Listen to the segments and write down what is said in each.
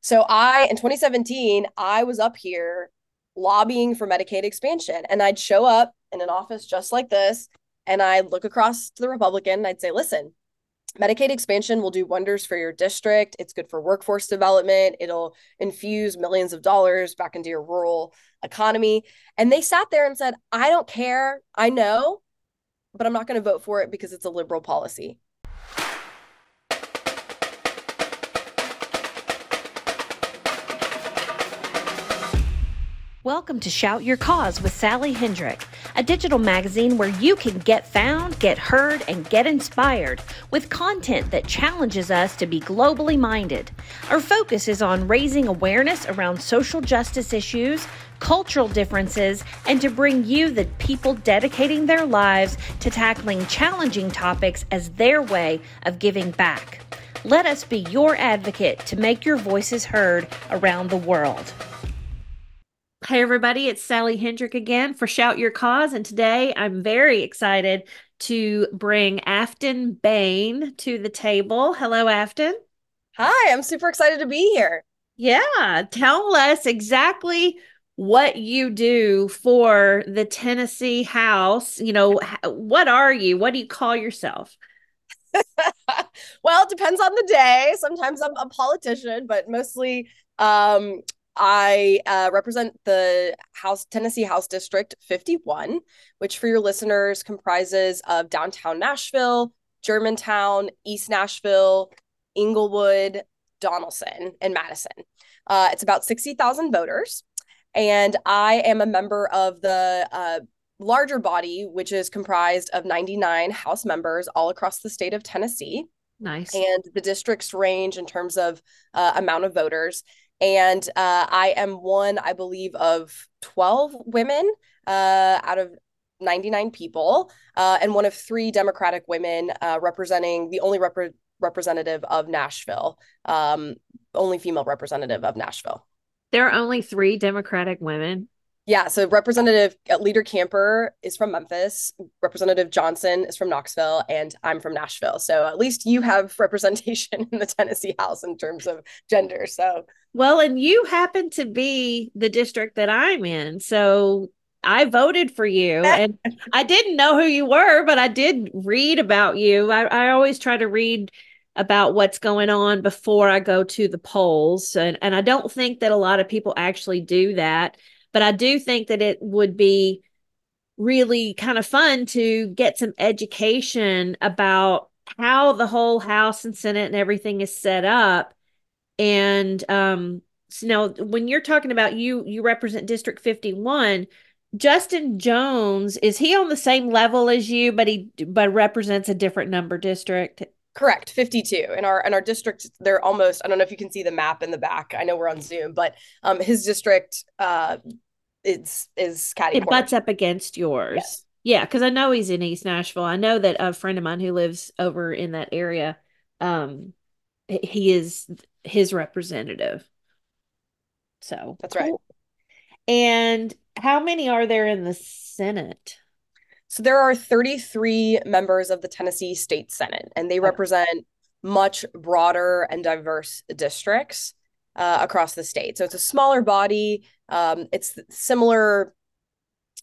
So I in 2017, I was up here lobbying for Medicaid expansion and I'd show up in an office just like this and I'd look across to the Republican and I'd say, "Listen, Medicaid expansion will do wonders for your district. It's good for workforce development. It'll infuse millions of dollars back into your rural economy." And they sat there and said, "I don't care. I know, but I'm not going to vote for it because it's a liberal policy." Welcome to Shout Your Cause with Sally Hendrick, a digital magazine where you can get found, get heard, and get inspired with content that challenges us to be globally minded. Our focus is on raising awareness around social justice issues, cultural differences, and to bring you the people dedicating their lives to tackling challenging topics as their way of giving back. Let us be your advocate to make your voices heard around the world. Hey, everybody, it's Sally Hendrick again for Shout Your Cause. And today I'm very excited to bring Aftyn Behn to the table. Hello, Aftyn. Hi, I'm super excited to be here. Yeah, tell us exactly what you do for the Tennessee House. You know, what are you? What do you call yourself? well, it depends on the day. Sometimes I'm a politician, but mostly um, I uh, represent the House Tennessee House District 51, which for your listeners comprises of downtown Nashville, Germantown, East Nashville, Inglewood, Donelson, and Madison. Uh, it's about 60,000 voters. And I am a member of the uh, larger body, which is comprised of 99 House members all across the state of Tennessee. Nice. And the districts range in terms of uh, amount of voters. And uh, I am one, I believe, of 12 women uh, out of 99 people, uh, and one of three Democratic women uh, representing the only rep- representative of Nashville, um, only female representative of Nashville. There are only three Democratic women. Yeah, so Representative uh, Leader Camper is from Memphis, Representative Johnson is from Knoxville, and I'm from Nashville. So at least you have representation in the Tennessee House in terms of gender. So well, and you happen to be the district that I'm in. So I voted for you and I didn't know who you were, but I did read about you. I, I always try to read about what's going on before I go to the polls. And, and I don't think that a lot of people actually do that. But I do think that it would be really kind of fun to get some education about how the whole House and Senate and everything is set up. And um, so now when you're talking about you, you represent District 51. Justin Jones, is he on the same level as you, but he but represents a different number district? Correct, 52. In our in our district, they're almost, I don't know if you can see the map in the back. I know we're on Zoom, but um his district uh is is catty. It butts up against yours. Yes. Yeah, because I know he's in East Nashville. I know that a friend of mine who lives over in that area, um, he is his representative. So that's cool. right. And how many are there in the Senate? So there are 33 members of the Tennessee State Senate, and they okay. represent much broader and diverse districts uh, across the state. So it's a smaller body. Um, it's similar,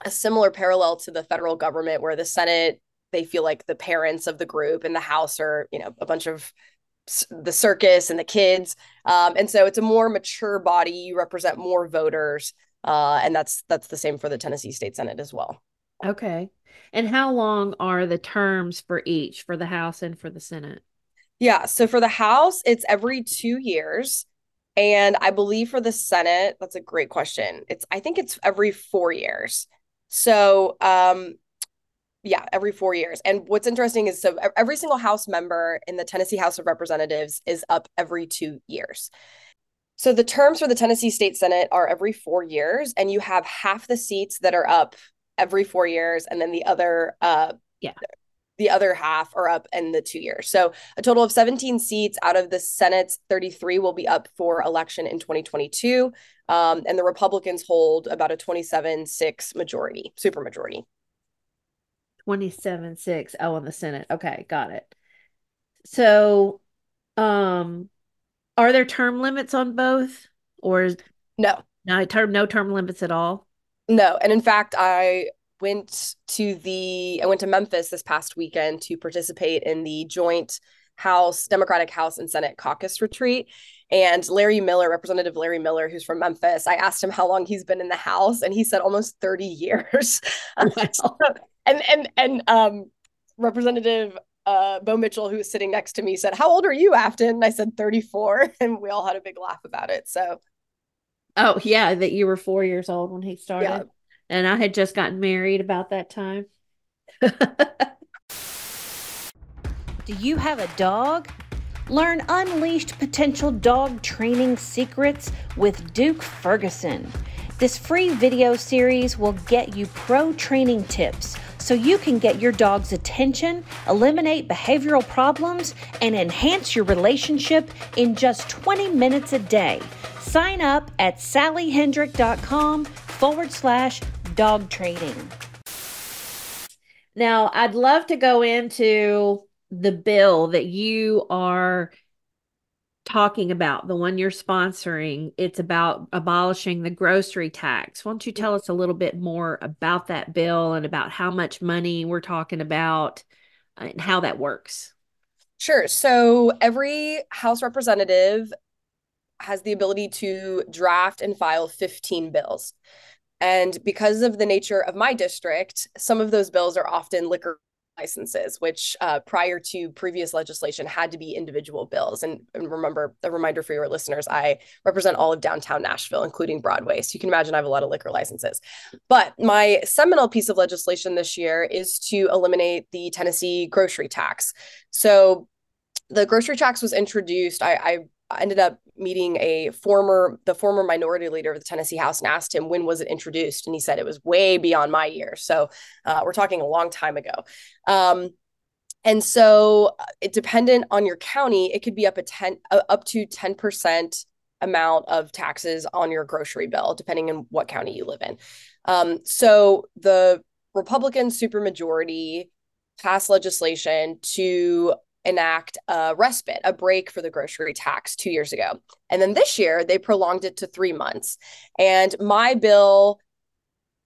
a similar parallel to the federal government, where the Senate they feel like the parents of the group, and the House are you know a bunch of the circus and the kids. Um, and so it's a more mature body. You represent more voters, uh, and that's that's the same for the Tennessee State Senate as well. Okay. And how long are the terms for each for the House and for the Senate? Yeah. So for the House, it's every two years. And I believe for the Senate, that's a great question. It's I think it's every four years. So um yeah, every four years. And what's interesting is so every single House member in the Tennessee House of Representatives is up every two years. So the terms for the Tennessee State Senate are every four years, and you have half the seats that are up every four years, and then the other, uh, yeah. The other half are up in the two years. So, a total of 17 seats out of the Senate's 33 will be up for election in 2022. Um, and the Republicans hold about a 27 6 majority, supermajority. 27 6 oh on the senate. Okay got it. So um are there term limits on both or no. No term no term limits at all? No and in fact i went to the i went to memphis this past weekend to participate in the joint house democratic house and senate caucus retreat and larry miller representative larry miller who's from memphis i asked him how long he's been in the house and he said almost 30 years. Wow and and and um, Representative uh, Bo Mitchell, who was sitting next to me, said, "How old are you, Aftyn?" And I said 34, and we all had a big laugh about it. So, oh yeah, that you were four years old when he started, yeah. and I had just gotten married about that time. Do you have a dog? Learn unleashed potential dog training secrets with Duke Ferguson. This free video series will get you pro training tips so you can get your dog's attention, eliminate behavioral problems, and enhance your relationship in just 20 minutes a day. Sign up at sallyhendrick.com forward slash dog training. Now, I'd love to go into the bill that you are talking about, the one you're sponsoring. It's about abolishing the grocery tax. Why don't you mm. tell us a little bit more about that bill and about how much money we're talking about and how that works? Sure. So every House representative has the ability to draft and file 15 bills. And because of the nature of my district, some of those bills are often liquor licenses, which uh, prior to previous legislation had to be individual bills. And, and, remember, a reminder for your listeners, I represent all of downtown Nashville, including Broadway. So you can imagine I have a lot of liquor licenses. But my seminal piece of legislation this year is to eliminate the Tennessee grocery tax. So the grocery tax was introduced. I, I ended up meeting a former the former minority leader of the Tennessee House and asked him when was it introduced? And he said it was way beyond my years. So uh, we're talking a long time ago. Um, and so uh, it dependent on your county it could be up a 10 uh, up to 10% amount of taxes on your grocery bill depending on what county you live in. Um, so the Republican supermajority passed legislation to enact a respite, a break for the grocery tax two years ago. And then this year, they prolonged it to three months. And my bill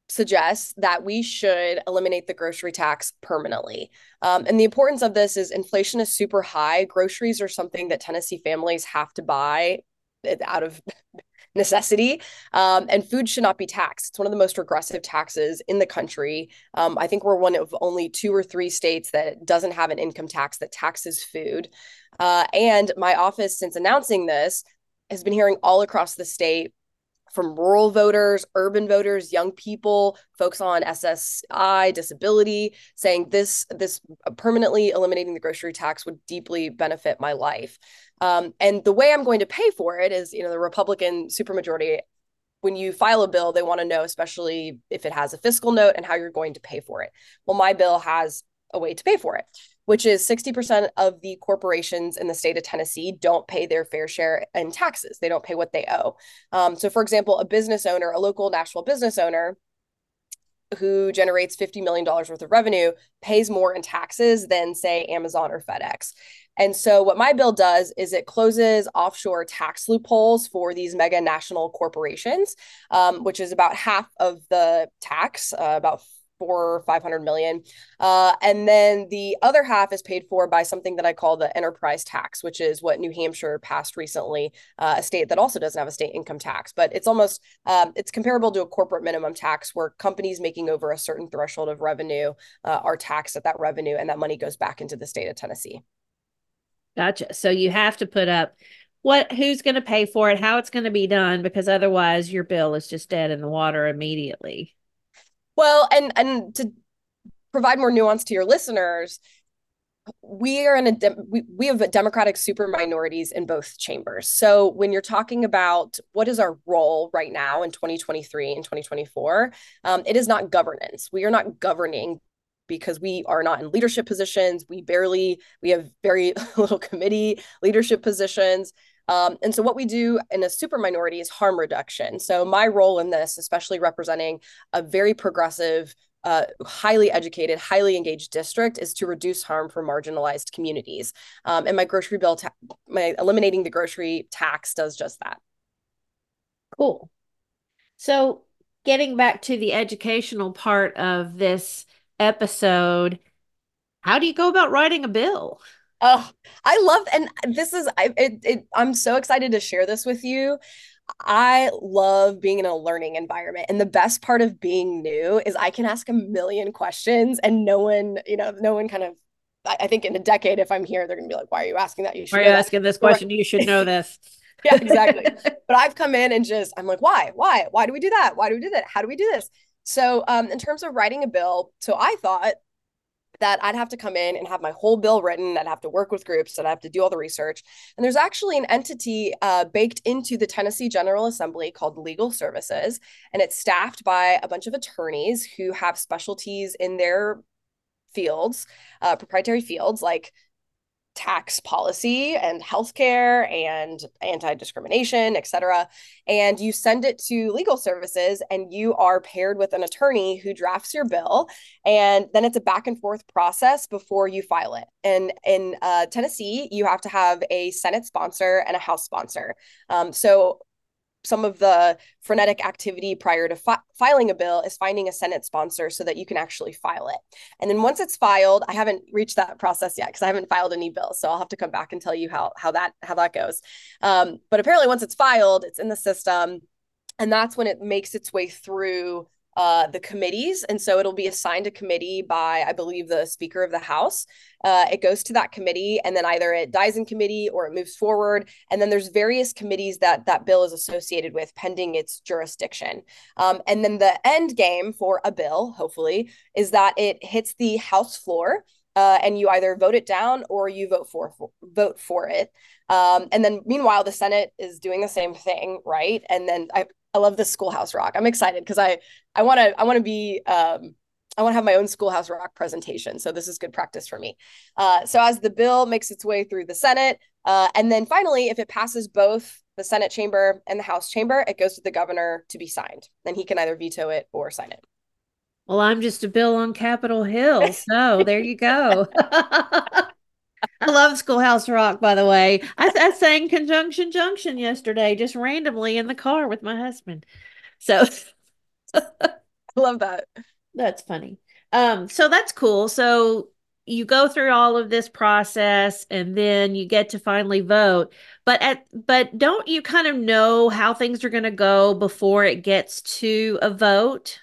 suggests that we should eliminate the grocery tax permanently. Um, and the importance of this is inflation is super high. Groceries are something that Tennessee families have to buy out of necessity. Um, and food should not be taxed. It's one of the most regressive taxes in the country. Um, I think we're one of only two or three states that doesn't have an income tax that taxes food. Uh, and my office, since announcing this, has been hearing all across the state from rural voters, urban voters, young people, folks on SSI, disability, saying this this permanently eliminating the grocery tax would deeply benefit my life. Um, and the way I'm going to pay for it is, you know, the Republican supermajority, when you file a bill, they want to know, especially if it has a fiscal note and how you're going to pay for it. Well, my bill has a way to pay for it, which is 60% of the corporations in the state of Tennessee don't pay their fair share in taxes. They don't pay what they owe. Um, so, for example, a business owner, a local Nashville business owner, who generates $50 million worth of revenue pays more in taxes than, say, Amazon or FedEx. And so, what my bill does is it closes offshore tax loopholes for these mega national corporations, um, which is about half of the tax, uh, about four or 500 million. Uh, and then the other half is paid for by something that I call the enterprise tax, which is what New Hampshire passed recently, uh, a state that also doesn't have a state income tax, but it's almost, um, it's comparable to a corporate minimum tax where companies making over a certain threshold of revenue uh, are taxed at that revenue and that money goes back into the state of Tennessee. Gotcha. So you have to put up what who's going to pay for it, how it's going to be done, because otherwise your bill is just dead in the water immediately. Well, and and to provide more nuance to your listeners, we are in a de- we, we have democratic super minorities in both chambers so when you're talking about what is our role right now in 2023 and 2024 um, it is not governance we are not governing because we are not in leadership positions. We barely, we have very little committee leadership positions. Um, and so, what we do in a super minority is harm reduction. So, my role in this, especially representing a very progressive uh, highly educated, highly engaged district is to reduce harm for marginalized communities. Um, and my grocery bill, ta- my eliminating the grocery tax does just that. Cool. So, getting back to the educational part of this episode, how do you go about writing a bill? Oh, I love, and this is, I, it, it, I'm so excited to share this with you. I love being in a learning environment. And the best part of being new is I can ask a million questions and no one, you know, no one kind of, I, think in a decade, if I'm here, they're going to be like, why are you asking that? You should why are you asking this question? You should know this. yeah, exactly. but I've come in and just, I'm like, why? Why? Why do we do that? Why do we do that? How do we do this? So, um, in terms of writing a bill, so I thought that I'd have to come in and have my whole bill written. I'd have to work with groups and I'd have to do all the research. And there's actually an entity uh, baked into the Tennessee General Assembly called Legal Services. And it's staffed by a bunch of attorneys who have specialties in their fields, uh, proprietary fields like tax policy and healthcare and anti-discrimination, et cetera. And you send it to legal services and you are paired with an attorney who drafts your bill. And then it's a back and forth process before you file it. And in uh, Tennessee, you have to have a Senate sponsor and a House sponsor. Um, so some of the frenetic activity prior to fi- filing a bill is finding a Senate sponsor so that you can actually file it. And then once it's filed, I haven't reached that process yet because I haven't filed any bills, so I'll have to come back and tell you how how that how that goes. Um, but apparently, once it's filed, it's in the system, and that's when it makes its way through uh, the committees. And so it'll be assigned a committee by, I believe, the Speaker of the House. Uh, it goes to that committee, and then either it dies in committee or it moves forward. And then there's various committees that that bill is associated with pending its jurisdiction. Um, and then the end game for a bill, hopefully, is that it hits the House floor. Uh, and you either vote it down or you vote for, for vote for it. Um, and then meanwhile, the Senate is doing the same thing, right? And then I, I love the Schoolhouse Rock. I'm excited because I I want to I want to be um, I want to have my own Schoolhouse Rock presentation. So this is good practice for me. Uh, so as the bill makes its way through the Senate, uh, and then finally, if it passes both the Senate chamber and the House chamber, it goes to the governor to be signed. Then he can either veto it or sign it. Well, I'm just a bill on Capitol Hill. So there you go. I love Schoolhouse Rock, by the way. I, I sang Conjunction Junction yesterday, just randomly in the car with my husband. So I love that. That's funny. Um, so that's cool. So you go through all of this process and then you get to finally vote. But at but don't you kind of know how things are going to go before it gets to a vote?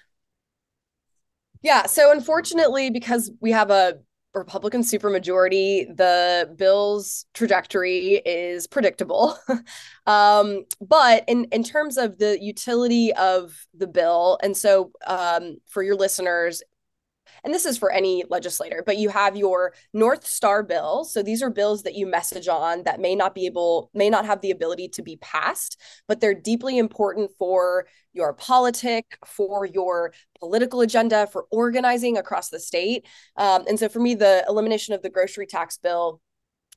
Yeah, so unfortunately because we have a Republican supermajority, the bill's trajectory is predictable. um, but in, in terms of the utility of the bill, and so um, for your listeners, and this is for any legislator, but you have your North Star bills. So these are bills that you message on that may not be able, may not have the ability to be passed, but they're deeply important for your politic, for your political agenda, for organizing across the state. Um, and so for me, the elimination of the grocery tax bill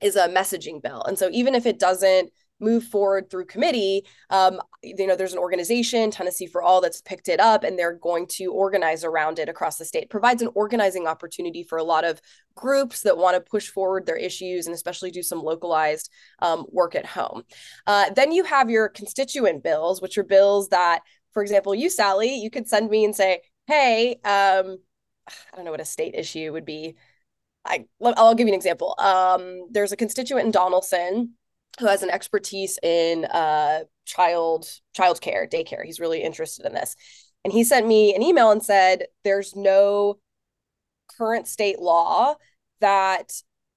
is a messaging bill. And so even if it doesn't move forward through committee, um, you know, there's an organization, Tennessee for All, that's picked it up and they're going to organize around it across the state. It provides an organizing opportunity for a lot of groups that want to push forward their issues and especially do some localized um, work at home. Uh, then you have your constituent bills, which are bills that, for example, you, Sally, you could send me and say, hey, um, I don't know what a state issue would be. I, I'll give you an example. Um, there's a constituent in Donelson who has an expertise in uh, child child care, daycare. He's really interested in this. And he sent me an email and said, there's no current state law that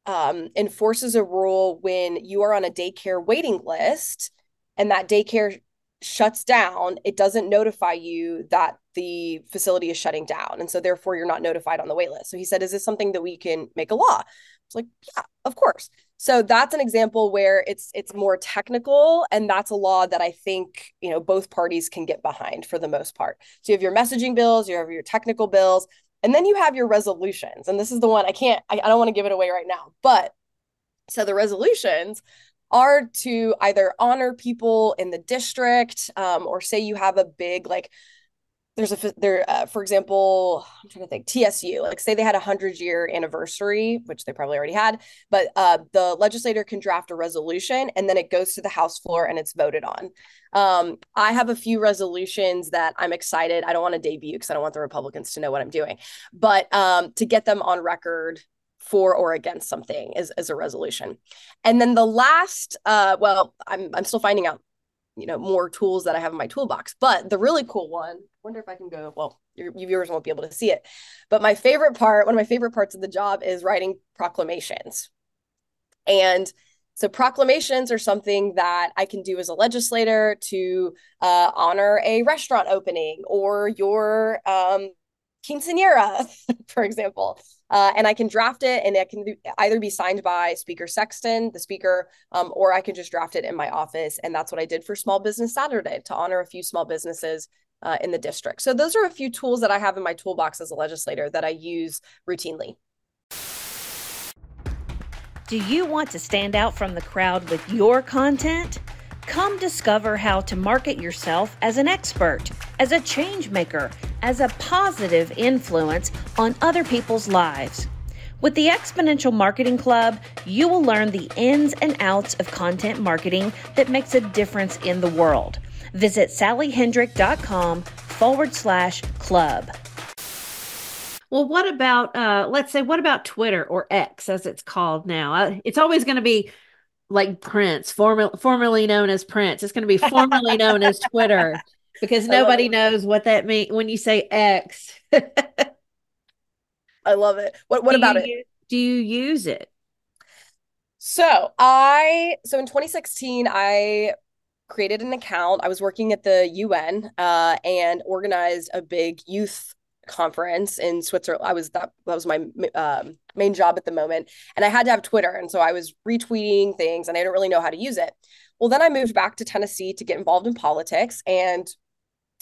um, enforces a rule when you are on a daycare waiting list and that daycare shuts down, it doesn't notify you that the facility is shutting down. And so therefore you're not notified on the wait list. So he said, is this something that we can make a law? It's like, yeah, of course. So that's an example where it's it's more technical and that's a law that I think, you know, both parties can get behind for the most part. So you have your messaging bills, you have your technical bills, and then you have your resolutions. And this is the one I can't I, I don't want to give it away right now. But so the resolutions are to either honor people in the district um, or say you have a big like there's a there uh, for example i'm trying to think tsu like say they had a 100 year anniversary which they probably already had but uh, the legislator can draft a resolution and then it goes to the house floor and it's voted on. Um, i have a few resolutions that i'm excited i don't want to debut because i don't want the republicans to know what i'm doing but um, to get them on record for or against something is, is a resolution and then the last uh, well i'm i'm still finding out you know more tools that I have in my toolbox. But the really cool one, I wonder if I can go. Well, your, your viewers won't be able to see it, but my favorite part, one of my favorite parts of the job, is writing proclamations. And so proclamations are something that I can do as a legislator to uh, honor a restaurant opening or your um, quinceanera, for example. Uh, and I can draft it and it can either be signed by Speaker Sexton, the speaker, um, or I can just draft it in my office. And that's what I did for Small Business Saturday to honor a few small businesses uh, in the district. So those are a few tools that I have in my toolbox as a legislator that I use routinely. Do you want to stand out from the crowd with your content? Come discover how to market yourself as an expert, as a change maker, as a positive influence on other people's lives. With the Exponential Marketing Club, you will learn the ins and outs of content marketing that makes a difference in the world. Visit sallyhendrick.com forward slash club. Well, what about, uh, let's say, what about Twitter or X as it's called now? Uh, it's always going to be like Prince, former, formerly known as Prince. It's going to be formerly known as Twitter because nobody knows what that means when you say X. I love it. What what do about you, it? Do you use it? So I so in 2016 I created an account. I was working at the UN uh, and organized a big youth conference in Switzerland. I was that that was my um, main job at the moment, and I had to have Twitter, and so I was retweeting things, and I didn't really know how to use it. Well, then I moved back to Tennessee to get involved in politics, and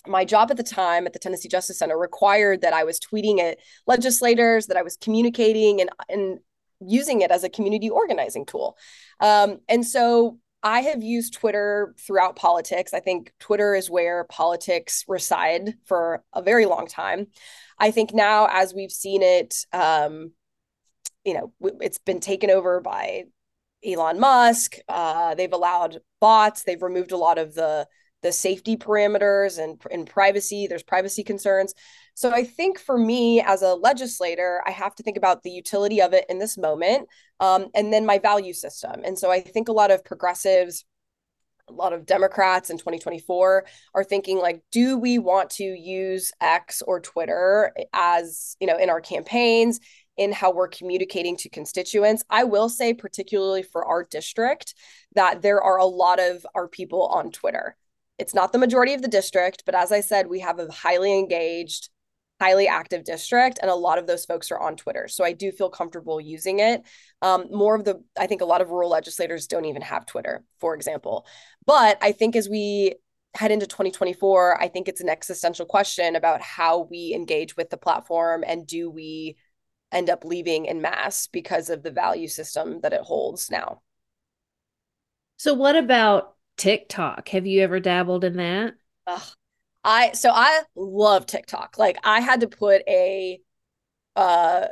my job at the time at the Tennessee Justice Center required that I was tweeting at legislators, that I was communicating and and using it as a community organizing tool. Um, and so I have used Twitter throughout politics. I think Twitter is where politics reside for a very long time. I think now, as we've seen it, um, you know, it's been taken over by Elon Musk. Uh, they've allowed bots. They've removed a lot of the the safety parameters and, and privacy. There's privacy concerns. So I think for me as a legislator, I have to think about the utility of it in this moment um, and then my value system. And so I think a lot of progressives, a lot of Democrats in 2024 are thinking like, do we want to use X or Twitter as, you know, in our campaigns, in how we're communicating to constituents? I will say, particularly for our district, that there are a lot of our people on Twitter. It's not the majority of the district, but as I said, we have a highly engaged, highly active district, and a lot of those folks are on Twitter. So I do feel comfortable using it. Um, more of the, I think a lot of rural legislators don't even have Twitter, for example. But I think as we head into 2024, I think it's an existential question about how we engage with the platform and do we end up leaving in mass because of the value system that it holds now. So, what about TikTok. Have you ever dabbled in that? Ugh. I so I love TikTok. Like I had to put a uh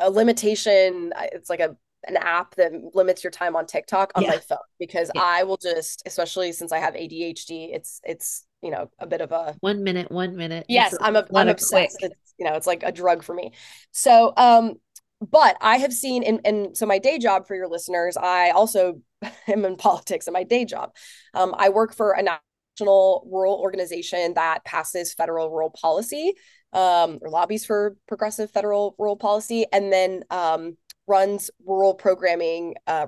a limitation it's like a an app that limits your time on TikTok on yeah. my phone because yeah. I will just especially since I have ADHD it's it's you know a bit of a 1 minute 1 minute Yes, I'm a, I'm obsessed. It's, you know, it's like a drug for me. So um but I have seen and and so my day job for your listeners, I also am in politics in my day job. Um, I work for a national rural organization that passes federal rural policy um, or lobbies for progressive federal rural policy, and then um, runs rural programming, uh,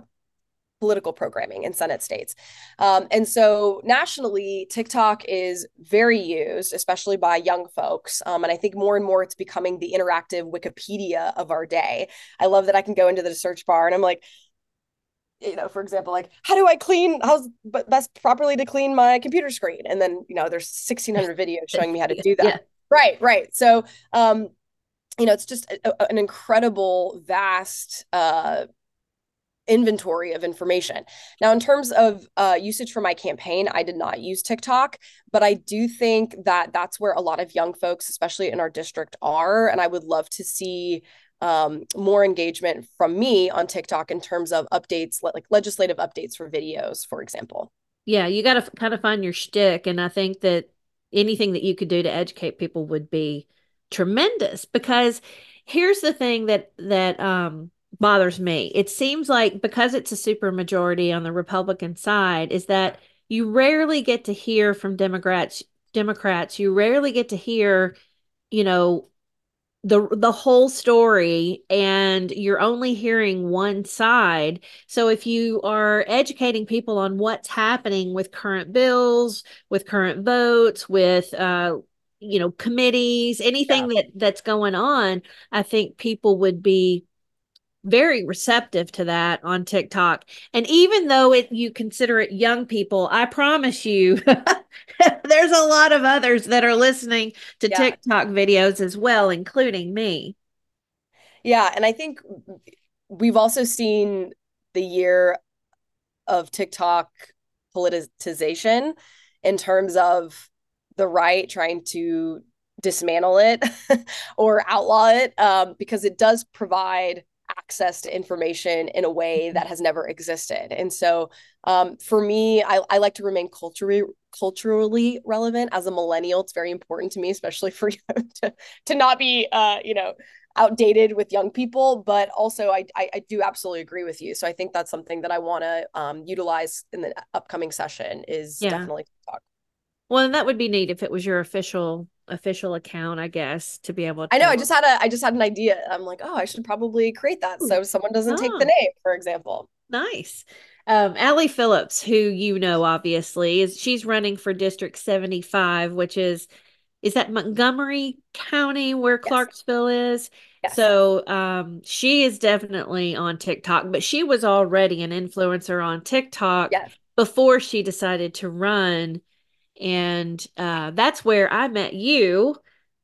political programming in Senate states. Um, and so nationally, TikTok is very used, especially by young folks. Um, and I think more and more it's becoming the interactive Wikipedia of our day. I love that I can go into the search bar and I'm like, you know, for example, like how do I clean? How's best properly to clean my computer screen? And then you know, there's 1,600 videos showing me how to do that. Yeah. Right, right. So, um, you know, it's just a, an incredible, vast uh, inventory of information. Now, in terms of uh, usage for my campaign, I did not use TikTok, but I do think that that's where a lot of young folks, especially in our district, are. And I would love to see um, more engagement from me on TikTok in terms of updates, like legislative updates for videos, for example. Yeah, you got to kind of find your shtick. And I think that anything that you could do to educate people would be tremendous because here's the thing that that um bothers me. It seems like because it's a super majority on the Republican side, is that you rarely get to hear from Democrats. Democrats, you rarely get to hear, you know, the the whole story and you're only hearing one side so if you are educating people on what's happening with current bills with current votes with uh you know committees anything yeah. that that's going on i think people would be very receptive to that on TikTok. And even though it you consider it young people, I promise you there's a lot of others that are listening to yeah. TikTok videos as well, including me. Yeah, and I think we've also seen the year of TikTok politicization in terms of the right trying to dismantle it or outlaw it um, because it does provide access to information in a way mm-hmm. that has never existed. And so um, for me, I, I like to remain culturally culturally relevant as a millennial. It's very important to me, especially for you to, to not be uh, you know, outdated with young people, but also I, I, I do absolutely agree with you. So I think that's something that I want to um, utilize in the upcoming session is yeah. definitely talk. Well, and that would be neat if it was your official official account, I guess, to be able to. I know. I just had a I just had an idea. I'm like, oh, I should probably create that so someone doesn't oh. take the name, for example. Nice. Um, Allie Phillips, who you know, obviously, is she's running for District 75, which is is that Montgomery County where yes. Clarksville is. Yes. So um, she is definitely on TikTok, but she was already an influencer on TikTok yes. before she decided to run and uh, that's where I met you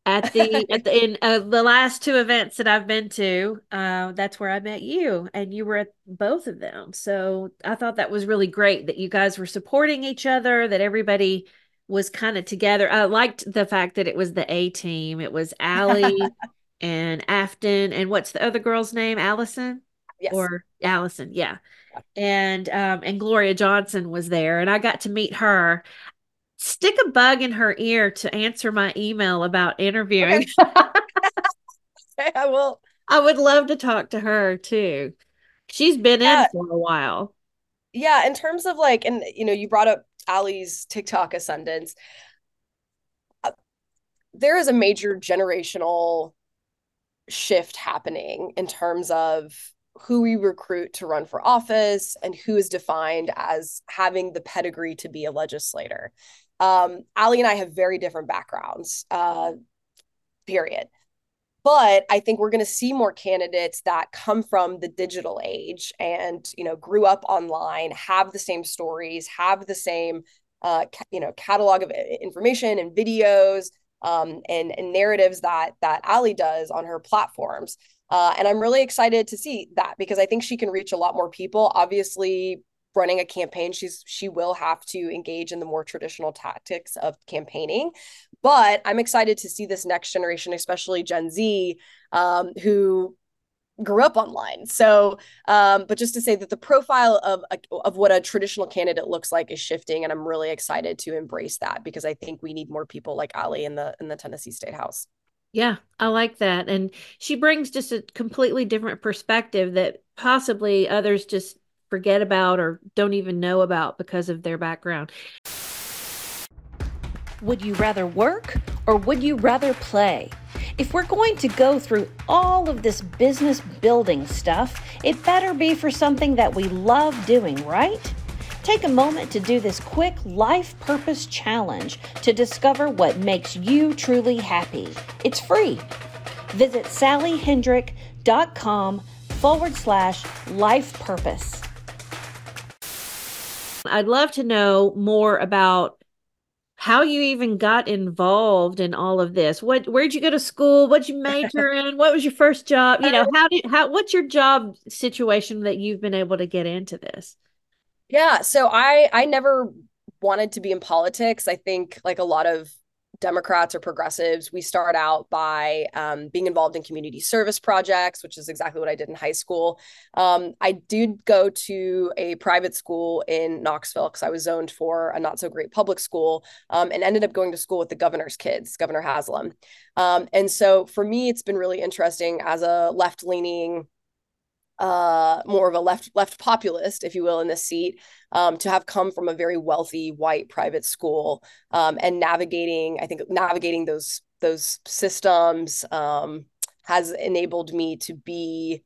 at the at the in uh, the last two events that I've been to. Uh, that's where I met you, and you were at both of them. So I thought that was really great that you guys were supporting each other, that everybody was kind of together. I liked the fact that it was the A team. It was Allie and Aftyn, and what's the other girl's name? Allison. Yes. Or Allison, yeah. And um and Gloria Johnson was there and I got to meet her stick a bug in her ear to answer my email about interviewing. Okay. I will. I would love to talk to her too. She's been yeah. in for a while. Yeah, in terms of like, and you know, you brought up Allie's TikTok ascendance. Uh, there is a major generational shift happening in terms of who we recruit to run for office and who is defined as having the pedigree to be a legislator. Um, Allie and I have very different backgrounds, uh, period. But I think we're going to see more candidates that come from the digital age and you know grew up online, have the same stories, have the same uh, ca- you know catalog of information and videos um, and, and narratives that that Allie does on her platforms. Uh, and I'm really excited to see that because I think she can reach a lot more people. Obviously, running a campaign she's she will have to engage in the more traditional tactics of campaigning. But i'm excited to see this next generation especially gen z um, who grew up online. So um, but just to say that the profile of of what a traditional candidate looks like is shifting and i'm really excited to embrace that because i think we need more people like Allie in the in the tennessee state house. Yeah, I like that. And she brings just a completely different perspective that possibly others just forget about or don't even know about because of their background. Would you rather work or would you rather play? If we're going to go through all of this business building stuff, it better be for something that we love doing, right? Take a moment to do this quick life purpose challenge to discover what makes you truly happy. It's free. Visit sallyhendrick.com forward slash life purpose. I'd love to know more about how you even got involved in all of this. What where'd you go to school? What'd you major in? What was your first job? You know, um, how did how what's your job situation that you've been able to get into this? Yeah, so I I never wanted to be in politics. I think like a lot of Democrats or progressives, we start out by um, being involved in community service projects, which is exactly what I did in high school. Um, I did go to a private school in Knoxville because I was zoned for a not so great public school um, and ended up going to school with the governor's kids, Governor Haslam. Um, and so for me, it's been really interesting as a left leaning uh, more of a left left populist, if you will, in this seat, um, to have come from a very wealthy white private school um, and navigating, I think navigating those those systems um, has enabled me to be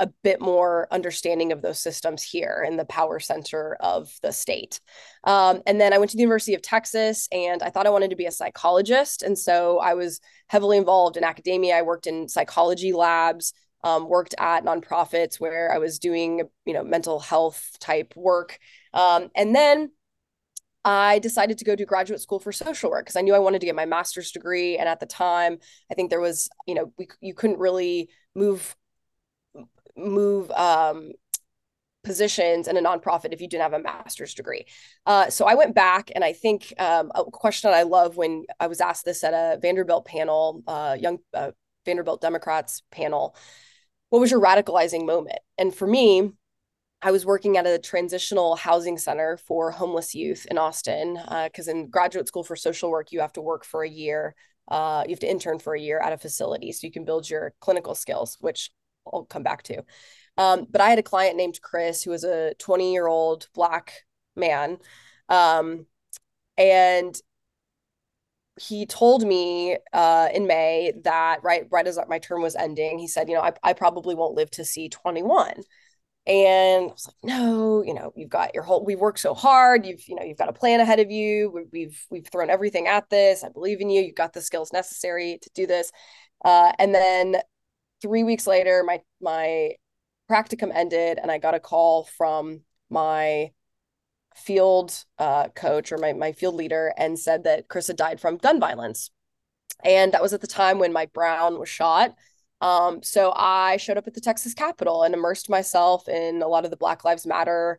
a bit more understanding of those systems here in the power center of the state. Um, and then I went to the University of Texas and I thought I wanted to be a psychologist. And so I was heavily involved in academia. I worked in psychology labs um, worked at nonprofits where I was doing, you know, mental health type work. Um, and then I decided to go to graduate school for social work because I knew I wanted to get my master's degree. And at the time, I think there was, you know, we, you couldn't really move move um, positions in a nonprofit if you didn't have a master's degree. Uh, so I went back, and I think um, a question that I love when I was asked this at a Vanderbilt panel, uh, young uh, Vanderbilt Democrats panel, what was your radicalizing moment? And for me, I was working at a transitional housing center for homeless youth in Austin because uh, in graduate school for social work, you have to work for a year. Uh, you have to intern for a year at a facility so you can build your clinical skills, which I'll come back to. Um, but I had a client named Chris who was a 20 year old Black man. Um, and he told me uh, in May that right right as my term was ending, he said, you know, I, I probably won't live to see 21. And I was like, no, you know, you've got your whole we worked so hard. You've, you know, you've got a plan ahead of you. We've we've thrown everything at this. I believe in you. You've got the skills necessary to do this. Uh, and then three weeks later, my my practicum ended, and I got a call from my field uh, coach or my, my field leader and said that Chris had died from gun violence. And that was at the time when Mike Brown was shot. Um, so I showed up at the Texas Capitol and immersed myself in a lot of the Black Lives Matter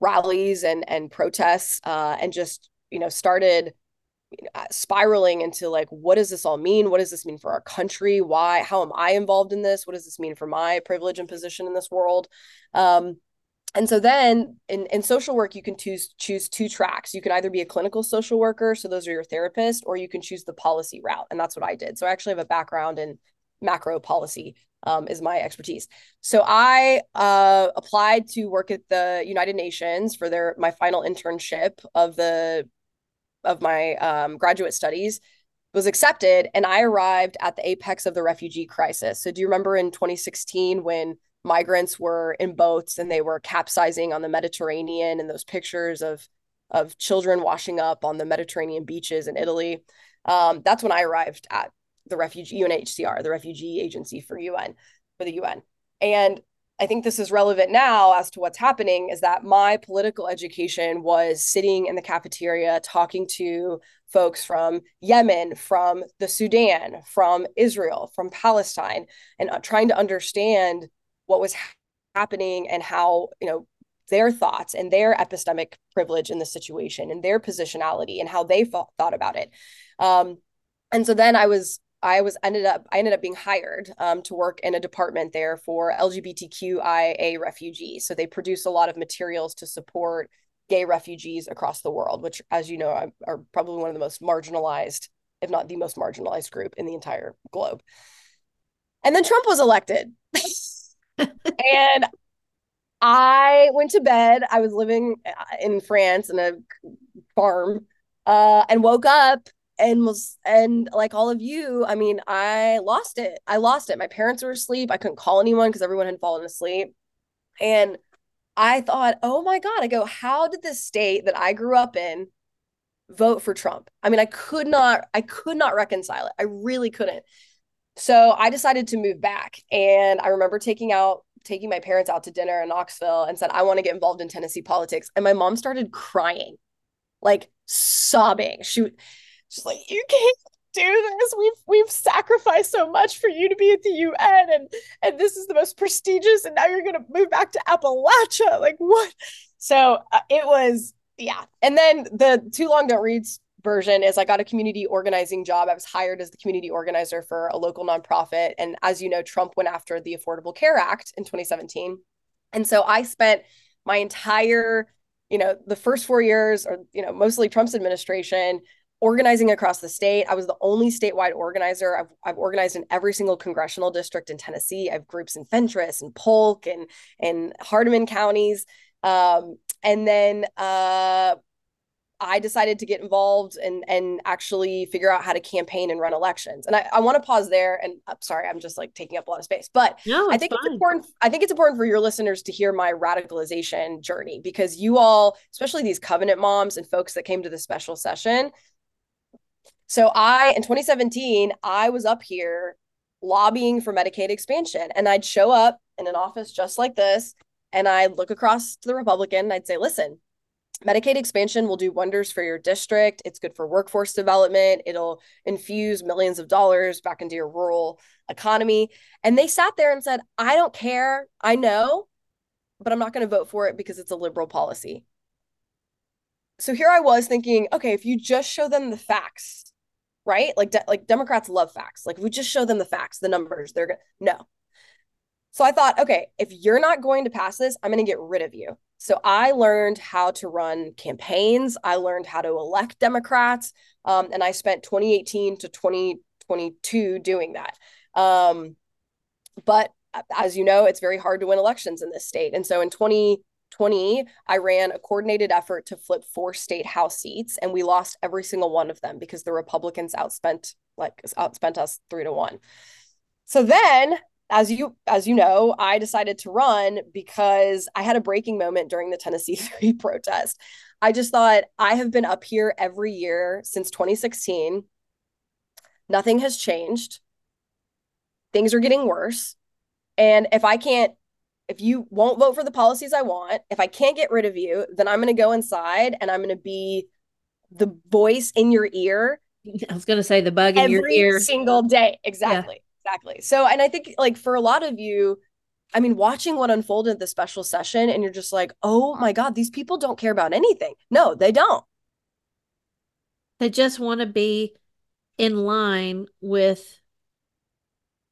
rallies and and protests uh, and just you know started uh, spiraling into like what does this all mean what does this mean for our country why how am i involved in this what does this mean for my privilege and position in this world um, and so then in, in social work you can choose choose two tracks. You can either be a clinical social worker so those are your therapists or you can choose the policy route and that's what i did. So i actually have a background in macro policy um, is my expertise. So i uh, applied to work at the united nations for their my final internship of the of my um, graduate studies was accepted and i arrived at the apex of the refugee crisis. So do you remember in 2016 when migrants were in boats and they were capsizing on the Mediterranean and those pictures of of children washing up on the Mediterranean beaches in Italy. Um, that's when I arrived at the refugee UNHCR, the refugee agency for UN for the UN. And I think this is relevant now as to what's happening is that my political education was sitting in the cafeteria talking to folks from Yemen, from the Sudan, from Israel, from Palestine, and uh, trying to understand what was happening and how you know their thoughts and their epistemic privilege in the situation and their positionality and how they thought, about it. Um, and so then i was i was ended up i ended up being hired um, to work in a department there for lgbtqia refugees. So they produce a lot of materials to support gay refugees across the world which as you know are probably one of the most marginalized if not the most marginalized group in the entire globe. And then trump was elected and I went to bed. I was living uh, in France in a farm uh, and woke up and was and like all of you i mean i lost it. I lost it. My parents were asleep. I couldn't call anyone because everyone had fallen asleep. And i thought oh my god. I go how did this state that i grew up in vote for trump? I mean i could not i could not reconcile it. I really couldn't so I decided to move back. And I remember taking out taking my parents out to dinner in Knoxville and said, I want to get involved in Tennessee politics. And my mom started crying, like sobbing. She she's like, "You can't do this. We've we've sacrificed so much for you to be at the UN, and and this is the most prestigious. And now you're gonna move back to Appalachia. Like what?" So uh, it was yeah. And then the too long don't reads version is I got a community organizing job. I was hired as the community organizer for a local nonprofit. And as you know, Trump went after the Affordable Care Act in 2017. And so I spent my entire, you know, the first four years, or, you know, mostly Trump's administration, organizing across the state. I was the only statewide organizer. I've, I've organized in every single congressional district in Tennessee. I have groups in Fentress and Polk and, and Hardeman counties. Um, and then uh, I decided to get involved and and actually figure out how to campaign and run elections. And I, I want to pause there. And I'm sorry, I'm just like taking up a lot of space, but no, I think fine. it's important. I think it's important for your listeners to hear my radicalization journey because you all, especially these covenant moms and folks that came to the special session. So I in 2017, I was up here lobbying for Medicaid expansion, and I'd show up in an office just like this, and I'd look across to the Republican, and I'd say, "Listen." Medicaid expansion will do wonders for your district. It's good for workforce development. It'll infuse millions of dollars back into your rural economy. And they sat there and said, I don't care. I know, but I'm not going to vote for it because it's a liberal policy. So here I was thinking, okay, if you just show them the facts, right? Like de- like Democrats love facts. Like if we just show them the facts, the numbers, they're going to no. So I thought, okay, if you're not going to pass this, I'm going to get rid of you. So I learned how to run campaigns. I learned how to elect Democrats. Um, and I spent 2018 to 2022 doing that. Um, but as you know, it's very hard to win elections in this state. And so in 2020, I ran a coordinated effort to flip four state house seats, and we lost every single one of them because the Republicans outspent like outspent us three to one. So then as you as you know, I decided to run because I had a breaking moment during the Tennessee 3 protest. I just thought I have been up here every year since 2016. Nothing has changed. Things are getting worse. And if I can't if you won't vote for the policies I want, if I can't get rid of you, then I'm going to go inside and I'm going to be the voice in your ear. I was going to say the bug in your ear every single day. Exactly. Exactly. So, and I think like for a lot of you, I mean, watching what unfolded at the special session, and you're just like, oh my God, these people don't care about anything. No, they don't. They just want to be in line with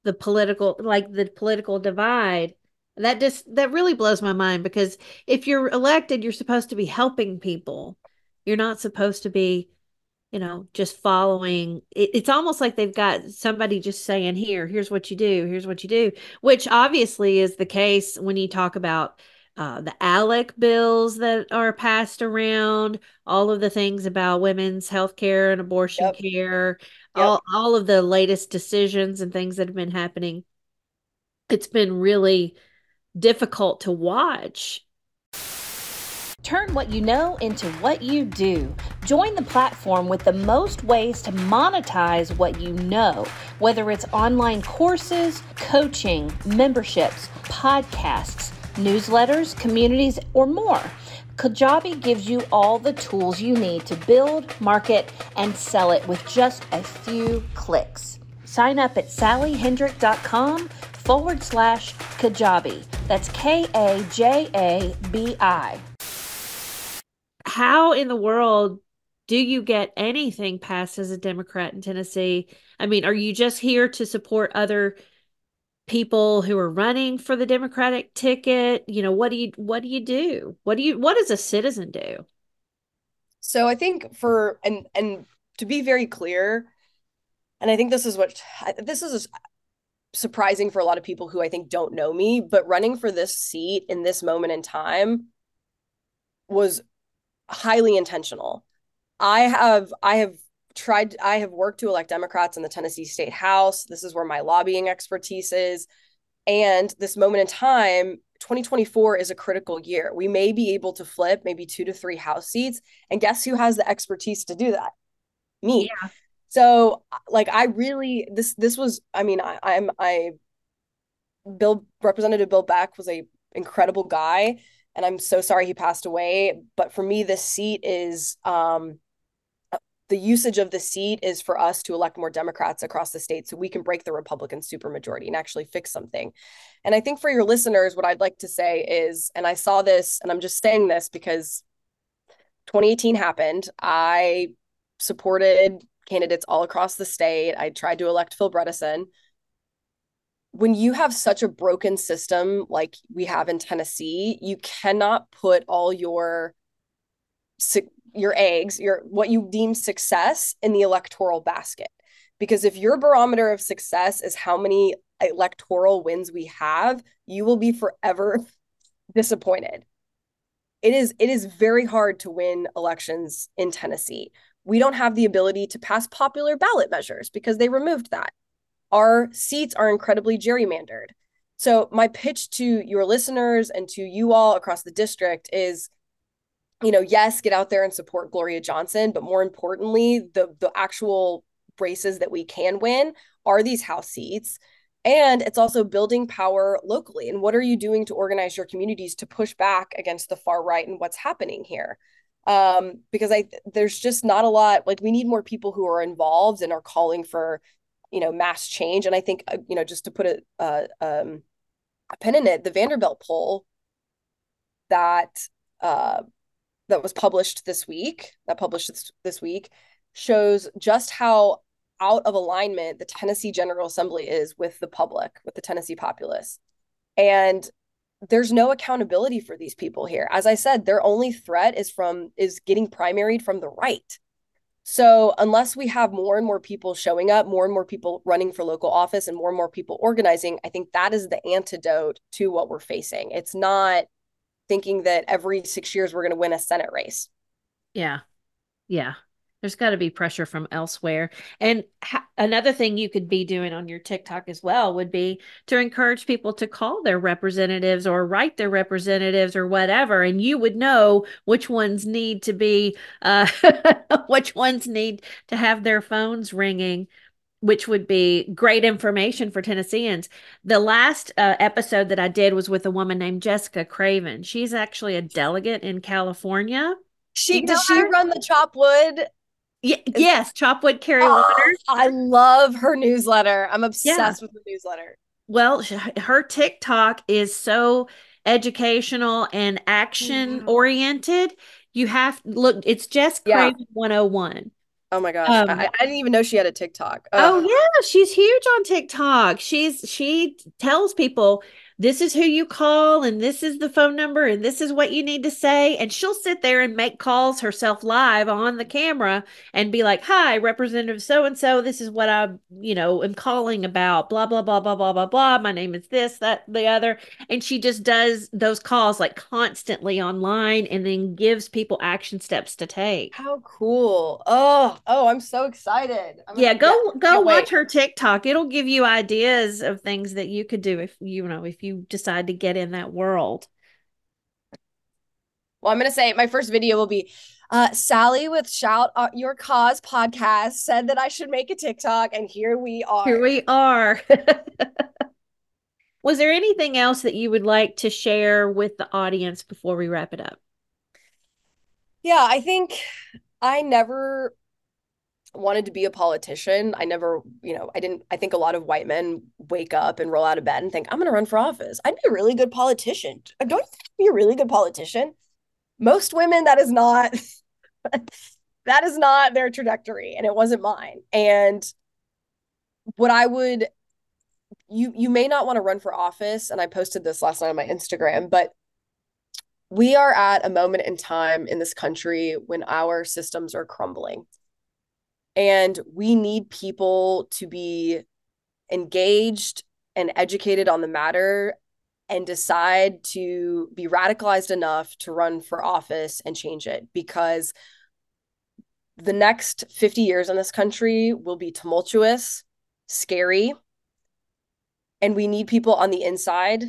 the political, like the political divide. That just, that really blows my mind because if you're elected, you're supposed to be helping people. You're not supposed to be you know, just following. It, it's almost like they've got somebody just saying, "Here, here's what you do. Here's what you do," which obviously is the case when you talk about uh, the ALEC bills that are passed around, all of the things about women's health care and abortion yep. care, yep. all all of the latest decisions and things that have been happening. It's been really difficult to watch Turn what you know into what you do. Join the platform with the most ways to monetize what you know, whether it's online courses, coaching, memberships, podcasts, newsletters, communities, or more. Kajabi gives you all the tools you need to build, market, and sell it with just a few clicks. Sign up at sallyhendrick.com forward slash Kajabi. That's K A J A B I how in the world do you get anything passed as a Democrat in Tennessee? I mean, are you just here to support other people who are running for the Democratic ticket? You know, what do you what do you do? What do you what does a citizen do? So I think for and and to be very clear, and I think this is what this is surprising for a lot of people who I think don't know me, but running for this seat in this moment in time was highly intentional. I have I have tried I have worked to elect Democrats in the Tennessee State House. This is where my lobbying expertise is. And this moment in time, 2024 is a critical year. We may be able to flip maybe two to three House seats. And guess who has the expertise to do that? Me. Yeah. So like I really this this was I mean I, I'm I Bill Representative Bill Beck was a incredible guy and I'm so sorry he passed away. But for me, this seat is um, the usage of the seat is for us to elect more Democrats across the state so we can break the Republican supermajority and actually fix something. And I think for your listeners, what I'd like to say is, and I saw this, and I'm just saying this because 2018 happened. I supported candidates all across the state. I tried to elect Phil Bredesen. When you have such a broken system like we have in Tennessee, you cannot put all your your eggs, your what you deem success in the electoral basket. Because if your barometer of success is how many electoral wins we have, you will be forever disappointed. It is it is very hard to win elections in Tennessee. We don't have the ability to pass popular ballot measures because they removed that. Our seats are incredibly gerrymandered. So my pitch to your listeners and to you all across the district is you know, yes, get out there and support Gloria Johnson, but more importantly, the the actual races that we can win are these house seats. And it's also building power locally. And what are you doing to organize your communities to push back against the far right and what's happening here? Um, because I there's just not a lot. Like we need more people who are involved and are calling for, you know, mass change. And I think uh, you know, just to put a uh, um, a pin in it, the Vanderbilt poll that uh, that was published this week, that published this, this week, shows just how out of alignment the Tennessee General Assembly is with the public, with the Tennessee populace. And there's no accountability for these people here. As I said, their only threat is from is getting primaried from the right. So unless we have more and more people showing up, more and more people running for local office and more and more people organizing, I think that is the antidote to what we're facing. It's not thinking that every six years we're going to win a Senate race. Yeah. Yeah. There's got to be pressure from elsewhere. And ha- another thing you could be doing on your TikTok as well would be to encourage people to call their representatives or write their representatives or whatever. And you would know which ones need to be, uh, which ones need to have their phones ringing which would be great information for Tennesseans. The last uh, episode that I did was with a woman named Jessica Craven. She's actually a delegate in California. She does she run the Chopwood? Yes, Chopwood Carry oh, Water. I love her newsletter. I'm obsessed yeah. with the newsletter. Well, her TikTok is so educational and action mm-hmm. oriented. You have look, it's Jess Craven yeah. 101. Oh my gosh. Um, I, I, didn't even know she had a TikTok. Oh yeah, she's huge on TikTok. She's she tells people this is who you call and this is the phone number and this is what you need to say. And she'll sit there and make calls herself live on the camera and be like hi representative so and so this is what i you know am calling about blah blah blah blah blah blah blah. My name is this that the other. And she just does those calls like constantly online and then gives people action steps to take. How cool. Oh oh i'm so excited. I'm yeah go yeah, go watch wait. her tiktok. It'll give you ideas of things that you could do if you know if you decide to get in that world? Well, I'm going to say my first video will be uh, Sally with Shout Your Cause podcast said that I should make a TikTok, and here we are. Here we are. Was there anything else that you would like to share with the audience before we wrap it up? Yeah, I think I never wanted to be a politician. I never, you know, I didn't, I think a lot of white men wake up and roll out of bed and think, I'm going to run for office. I'd be a really good politician. Don't you think I'd be a really good politician? Most women, that is not, that is not their trajectory. And it wasn't mine. And what I would, you, you may not want to run for office. And I posted this last night on my Instagram, but we are at a moment in time in this country when our systems are crumbling and we need people to be engaged and educated on the matter and decide to be radicalized enough to run for office and change it because the next 50 years in this country will be tumultuous, scary, and we need people on the inside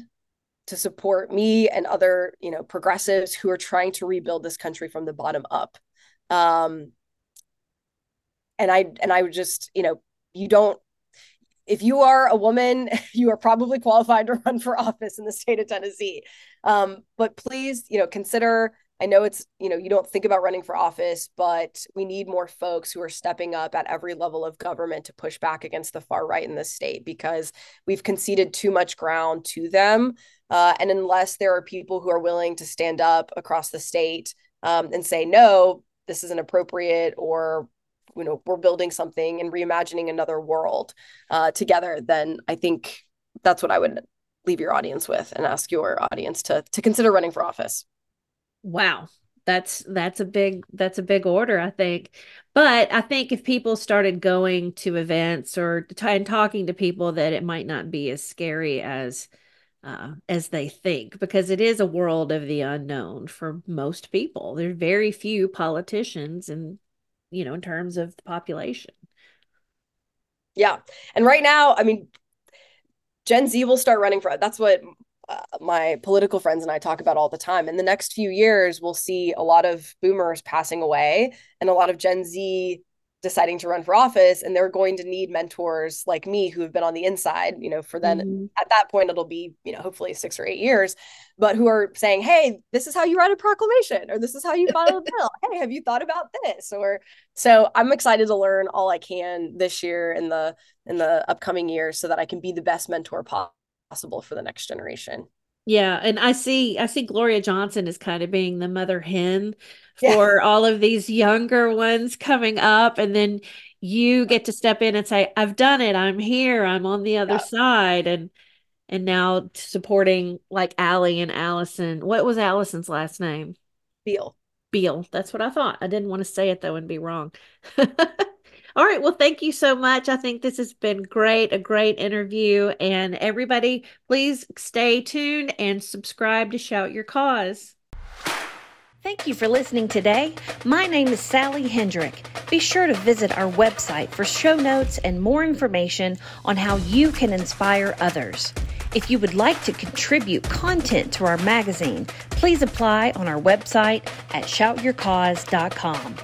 to support me and other, you know, progressives who are trying to rebuild this country from the bottom up. Um, and i and i would just you know you don't if you are a woman you are probably qualified to run for office in the state of tennessee um, but please you know consider I know it's, you know, you don't think about running for office, but we need more folks who are stepping up at every level of government to push back against the far right in this state because we've conceded too much ground to them. Uh, and unless there are people who are willing to stand up across the state um, and say, no, this isn't appropriate, or, you know, we're building something and reimagining another world uh, together, then I think that's what I would leave your audience with and ask your audience to to consider running for office. Wow. That's that's a big that's a big order, I think. But I think if people started going to events or t- and talking to people, that it might not be as scary as uh, as they think, because it is a world of the unknown for most people. There are very few politicians, and you know, in terms of the population. Yeah, and right now, I mean, Gen Z will start running for that's what uh, my political friends and I talk about all the time. In the next few years, we'll see a lot of boomers passing away and a lot of Gen Z deciding to run for office and they're going to need mentors like me who have been on the inside you know for then mm-hmm. at that point it'll be you know hopefully six or eight years but who are saying hey this is how you write a proclamation or this is how you file a bill. Hey have you thought about this? Or so i'm excited to learn all i can this year in the in the upcoming years so that i can be the best mentor possible for the next generation. Yeah, and I see I see Gloria Johnson as kind of being the mother hen for yeah. all of these younger ones coming up and then you get to step in and say I've done it. I'm here. I'm on the other yeah. side and and now supporting like Allie and Allison. What was Allison's last name? Beal. Beal. That's what I thought. I didn't want to say it though and be wrong. All right. Well, thank you so much. I think this has been great, a great interview. And everybody, please stay tuned and subscribe to Shout Your Cause. Thank you for listening today. My name is Sally Hendrick. Be sure to visit our website for show notes and more information on how you can inspire others. If you would like to contribute content to our magazine, please apply on our website at shoutyourcause.com.